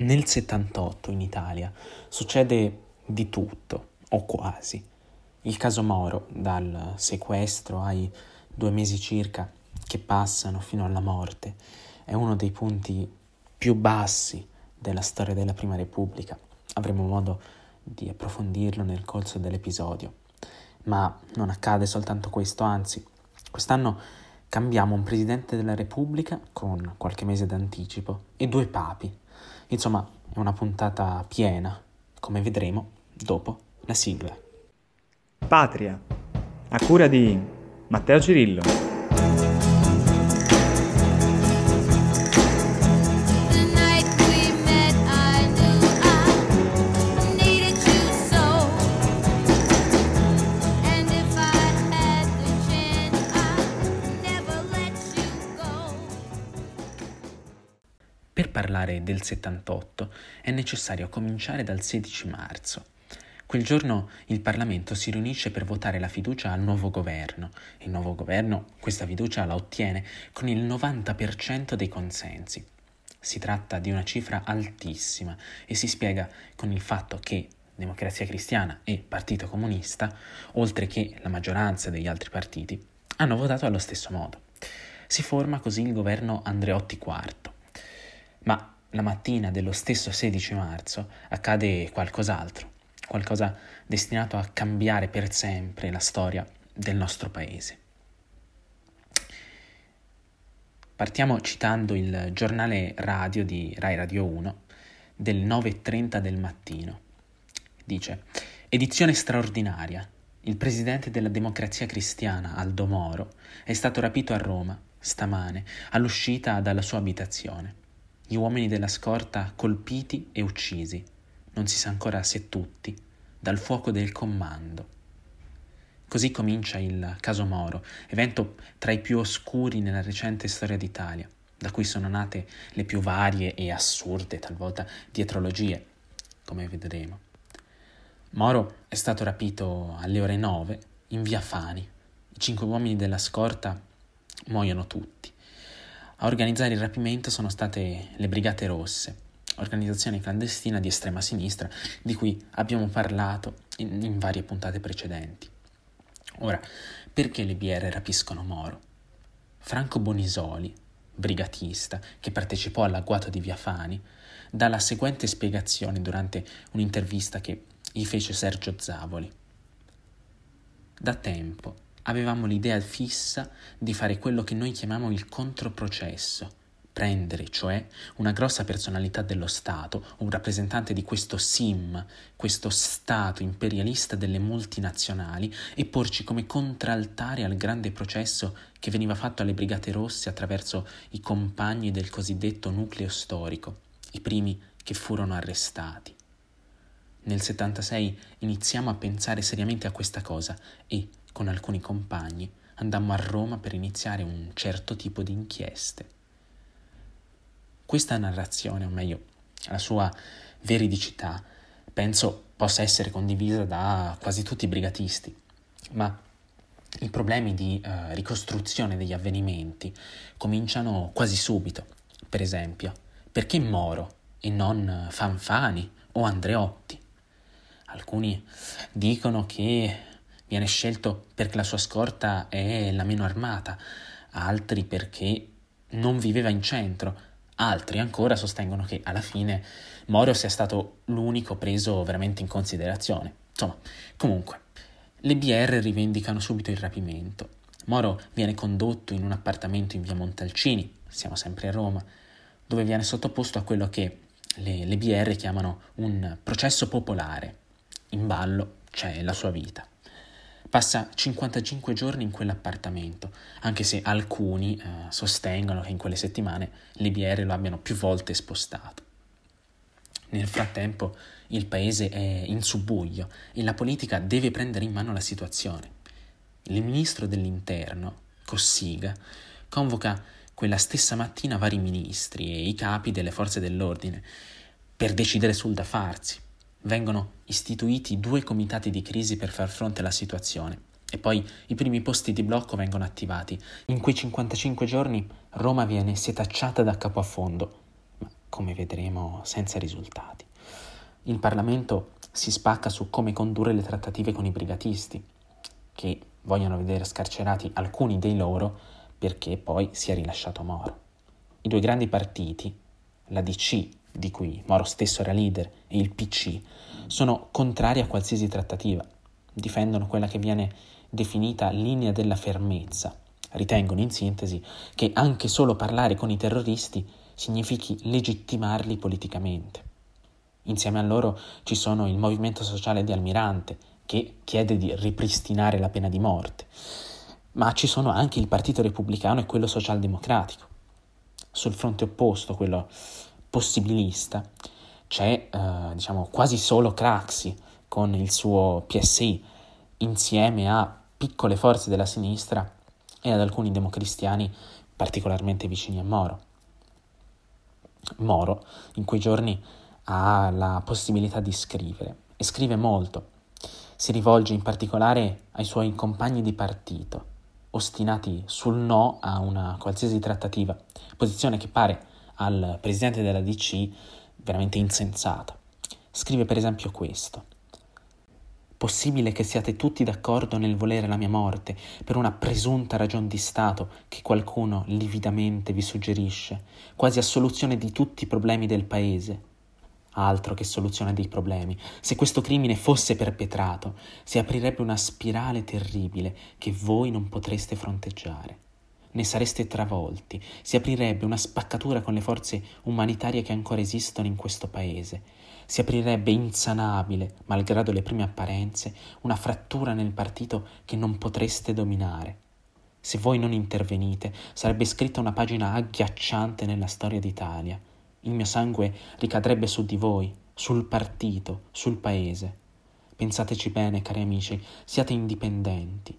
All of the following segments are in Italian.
Nel 78 in Italia succede di tutto, o quasi. Il caso Moro, dal sequestro ai due mesi circa che passano fino alla morte, è uno dei punti più bassi della storia della Prima Repubblica. Avremo modo di approfondirlo nel corso dell'episodio. Ma non accade soltanto questo, anzi, quest'anno cambiamo un Presidente della Repubblica con qualche mese d'anticipo e due papi Insomma, è una puntata piena, come vedremo dopo la sigla. Patria, a cura di Matteo Cirillo. Parlare del 78 è necessario cominciare dal 16 marzo. Quel giorno il Parlamento si riunisce per votare la fiducia al nuovo governo. Il nuovo governo questa fiducia la ottiene con il 90% dei consensi. Si tratta di una cifra altissima e si spiega con il fatto che Democrazia Cristiana e Partito Comunista, oltre che la maggioranza degli altri partiti, hanno votato allo stesso modo. Si forma così il governo Andreotti IV ma la mattina dello stesso 16 marzo accade qualcos'altro, qualcosa destinato a cambiare per sempre la storia del nostro paese. Partiamo citando il giornale radio di Rai Radio 1 del 9.30 del mattino. Dice, edizione straordinaria. Il presidente della democrazia cristiana, Aldo Moro, è stato rapito a Roma stamane all'uscita dalla sua abitazione gli uomini della scorta colpiti e uccisi, non si sa ancora se tutti, dal fuoco del comando. Così comincia il caso Moro, evento tra i più oscuri nella recente storia d'Italia, da cui sono nate le più varie e assurde talvolta dietrologie, come vedremo. Moro è stato rapito alle ore 9 in via Fani. I cinque uomini della scorta muoiono tutti. A organizzare il rapimento sono state le Brigate Rosse, organizzazione clandestina di estrema sinistra di cui abbiamo parlato in, in varie puntate precedenti. Ora, perché le BR rapiscono Moro? Franco Bonisoli, brigatista che partecipò all'agguato di Via Fani, dà la seguente spiegazione durante un'intervista che gli fece Sergio Zavoli. Da tempo avevamo l'idea fissa di fare quello che noi chiamiamo il controprocesso, prendere cioè una grossa personalità dello Stato, un rappresentante di questo SIM, questo Stato imperialista delle multinazionali, e porci come contraltare al grande processo che veniva fatto alle Brigate Rosse attraverso i compagni del cosiddetto nucleo storico, i primi che furono arrestati. Nel 76 iniziamo a pensare seriamente a questa cosa e, con alcuni compagni, andammo a Roma per iniziare un certo tipo di inchieste. Questa narrazione, o meglio, la sua veridicità, penso possa essere condivisa da quasi tutti i brigatisti, ma i problemi di eh, ricostruzione degli avvenimenti cominciano quasi subito. Per esempio, perché Moro e non Fanfani o Andreotti? Alcuni dicono che Viene scelto perché la sua scorta è la meno armata, altri perché non viveva in centro, altri ancora sostengono che alla fine Moro sia stato l'unico preso veramente in considerazione. Insomma, comunque, le BR rivendicano subito il rapimento. Moro viene condotto in un appartamento in via Montalcini, siamo sempre a Roma, dove viene sottoposto a quello che le, le BR chiamano un processo popolare. In ballo c'è la sua vita. Passa 55 giorni in quell'appartamento, anche se alcuni eh, sostengono che in quelle settimane l'IBR lo abbiano più volte spostato. Nel frattempo il paese è in subbuglio e la politica deve prendere in mano la situazione. Il ministro dell'interno, Cossiga, convoca quella stessa mattina vari ministri e i capi delle forze dell'ordine per decidere sul da farsi vengono istituiti due comitati di crisi per far fronte alla situazione e poi i primi posti di blocco vengono attivati. In quei 55 giorni Roma viene setacciata da capo a fondo. Ma come vedremo, senza risultati. Il Parlamento si spacca su come condurre le trattative con i brigatisti, che vogliono vedere scarcerati alcuni dei loro perché poi sia rilasciato Moro. I due grandi partiti, la DC, di cui Moro stesso era leader, e il PC, sono contrari a qualsiasi trattativa, difendono quella che viene definita linea della fermezza, ritengono in sintesi che anche solo parlare con i terroristi significhi legittimarli politicamente. Insieme a loro ci sono il movimento sociale di Almirante, che chiede di ripristinare la pena di morte, ma ci sono anche il Partito Repubblicano e quello socialdemocratico. Sul fronte opposto, quello possibilista, c'è eh, diciamo quasi solo Craxi con il suo PSI insieme a piccole forze della sinistra e ad alcuni democristiani particolarmente vicini a Moro. Moro in quei giorni ha la possibilità di scrivere e scrive molto. Si rivolge in particolare ai suoi compagni di partito, ostinati sul no a una qualsiasi trattativa, posizione che pare al presidente della DC veramente insensata. Scrive per esempio questo. Possibile che siate tutti d'accordo nel volere la mia morte per una presunta ragion di Stato che qualcuno lividamente vi suggerisce, quasi a soluzione di tutti i problemi del Paese? Altro che soluzione dei problemi. Se questo crimine fosse perpetrato, si aprirebbe una spirale terribile che voi non potreste fronteggiare. Ne sareste travolti, si aprirebbe una spaccatura con le forze umanitarie che ancora esistono in questo paese si aprirebbe insanabile, malgrado le prime apparenze, una frattura nel partito che non potreste dominare. Se voi non intervenite, sarebbe scritta una pagina agghiacciante nella storia d'Italia. Il mio sangue ricadrebbe su di voi, sul partito, sul paese. Pensateci bene, cari amici, siate indipendenti.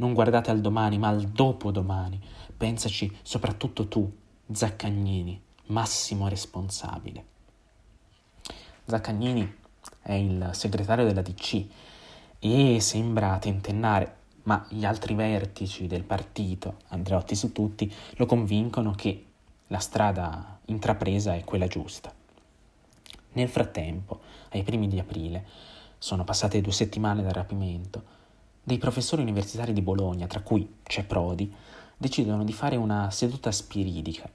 Non guardate al domani, ma al dopodomani. Pensaci soprattutto tu, Zaccagnini, massimo responsabile. Zaccagnini è il segretario della DC e sembra tentennare, ma gli altri vertici del partito, Andreotti su tutti, lo convincono che la strada intrapresa è quella giusta. Nel frattempo, ai primi di aprile, sono passate due settimane dal rapimento, dei professori universitari di Bologna, tra cui c'è Prodi, decidono di fare una seduta spiridica,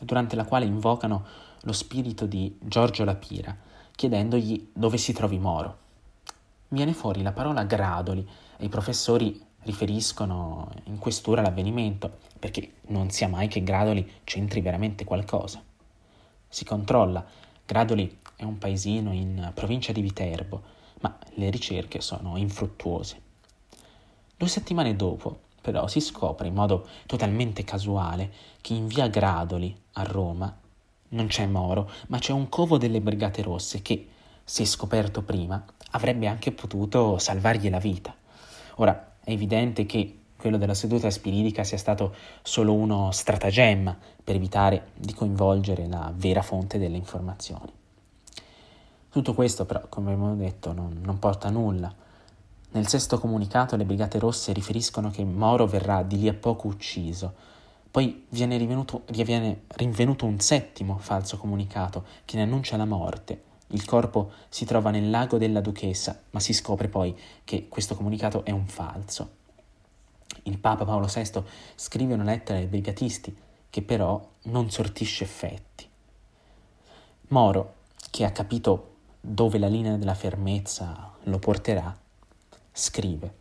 durante la quale invocano lo spirito di Giorgio Lapira, chiedendogli dove si trovi Moro. Viene fuori la parola gradoli e i professori riferiscono in questura l'avvenimento, perché non sia mai che Gradoli c'entri veramente qualcosa. Si controlla, Gradoli è un paesino in provincia di Viterbo, ma le ricerche sono infruttuose. Due settimane dopo, però, si scopre in modo totalmente casuale che in via Gradoli, a Roma, non c'è Moro, ma c'è un covo delle Brigate Rosse che, se scoperto prima, avrebbe anche potuto salvargli la vita. Ora, è evidente che quello della seduta spiridica sia stato solo uno stratagemma per evitare di coinvolgere la vera fonte delle informazioni. Tutto questo però, come abbiamo detto, non, non porta a nulla. Nel sesto comunicato le Brigate Rosse riferiscono che Moro verrà di lì a poco ucciso, poi viene, viene rinvenuto un settimo falso comunicato che ne annuncia la morte. Il corpo si trova nel lago della duchessa, ma si scopre poi che questo comunicato è un falso. Il Papa Paolo VI scrive una lettera ai brigatisti che però non sortisce effetti. Moro, che ha capito dove la linea della fermezza lo porterà, scrive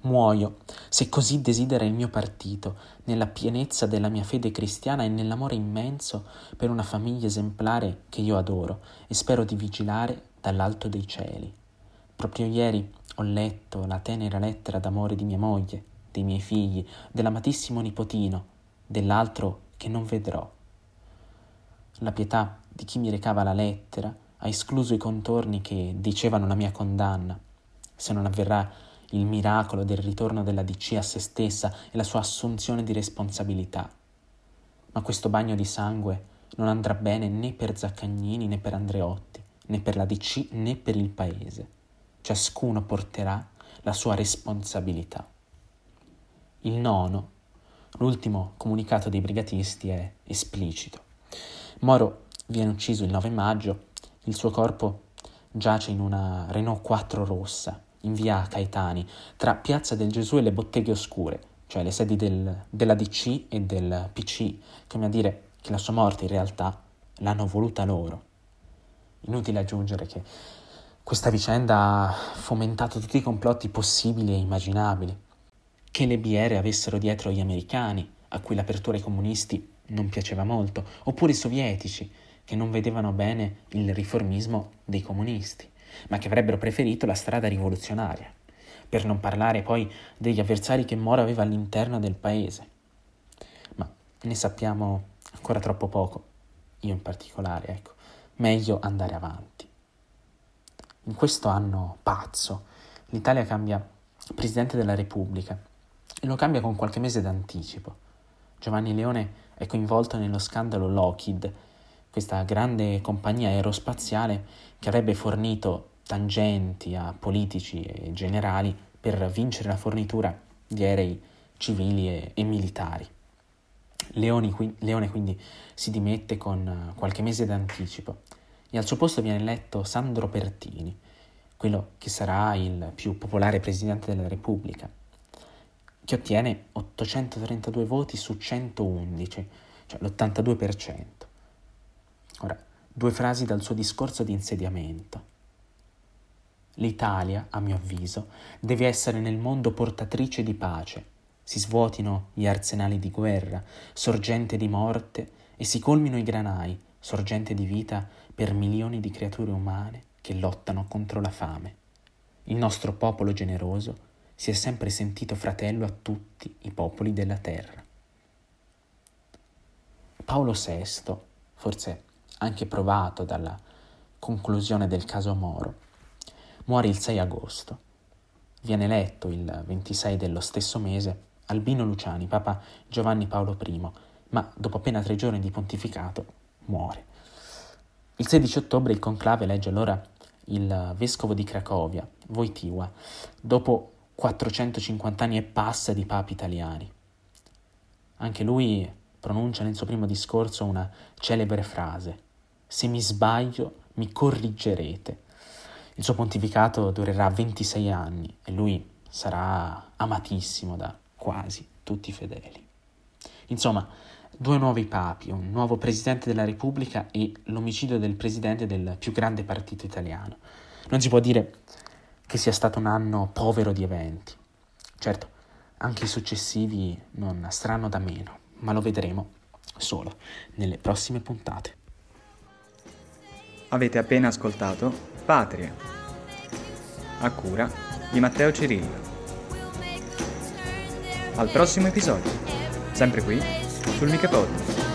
Muoio, se così desidera il mio partito, nella pienezza della mia fede cristiana e nell'amore immenso per una famiglia esemplare che io adoro e spero di vigilare dall'alto dei cieli. Proprio ieri ho letto la tenera lettera d'amore di mia moglie, dei miei figli, dell'amatissimo nipotino, dell'altro che non vedrò. La pietà di chi mi recava la lettera ha escluso i contorni che dicevano la mia condanna. Se non avverrà il miracolo del ritorno della DC a se stessa e la sua assunzione di responsabilità. Ma questo bagno di sangue non andrà bene né per Zaccagnini né per Andreotti, né per la DC né per il paese. Ciascuno porterà la sua responsabilità. Il nono, l'ultimo comunicato dei brigatisti è esplicito. Moro viene ucciso il 9 maggio, il suo corpo giace in una Renault 4 rossa in via Caetani, tra Piazza del Gesù e le Botteghe Oscure, cioè le sedi del, della DC e del PC, come a dire che la sua morte in realtà l'hanno voluta loro. Inutile aggiungere che questa vicenda ha fomentato tutti i complotti possibili e immaginabili, che le BR avessero dietro gli americani, a cui l'apertura ai comunisti non piaceva molto, oppure i sovietici, che non vedevano bene il riformismo dei comunisti, ma che avrebbero preferito la strada rivoluzionaria, per non parlare poi degli avversari che Moro aveva all'interno del paese. Ma ne sappiamo ancora troppo poco, io in particolare, ecco, meglio andare avanti. In questo anno pazzo, l'Italia cambia Presidente della Repubblica e lo cambia con qualche mese d'anticipo. Giovanni Leone è coinvolto nello scandalo Lockheed, questa grande compagnia aerospaziale che avrebbe fornito tangenti a politici e generali per vincere la fornitura di aerei civili e, e militari. Leoni, qui, Leone quindi si dimette con qualche mese d'anticipo e al suo posto viene eletto Sandro Pertini, quello che sarà il più popolare presidente della Repubblica che ottiene 832 voti su 111, cioè l'82%. Ora, due frasi dal suo discorso di insediamento. L'Italia, a mio avviso, deve essere nel mondo portatrice di pace. Si svuotino gli arsenali di guerra, sorgente di morte, e si colmino i granai, sorgente di vita per milioni di creature umane che lottano contro la fame. Il nostro popolo generoso si è sempre sentito fratello a tutti i popoli della terra. Paolo VI, forse anche provato dalla conclusione del caso Moro, muore il 6 agosto. Viene eletto il 26 dello stesso mese Albino Luciani, Papa Giovanni Paolo I, ma dopo appena tre giorni di pontificato muore. Il 16 ottobre il conclave elegge allora il vescovo di Cracovia, Wojtyła, dopo 450 anni e passa di papi italiani. Anche lui pronuncia nel suo primo discorso una celebre frase: Se mi sbaglio, mi corrigerete. Il suo pontificato durerà 26 anni e lui sarà amatissimo da quasi tutti i fedeli. Insomma, due nuovi papi, un nuovo presidente della Repubblica e l'omicidio del presidente del più grande partito italiano. Non si può dire che sia stato un anno povero di eventi. Certo, anche i successivi non staranno da meno, ma lo vedremo solo nelle prossime puntate. Avete appena ascoltato Patria, a cura di Matteo Cirillo. Al prossimo episodio, sempre qui sul Michepod.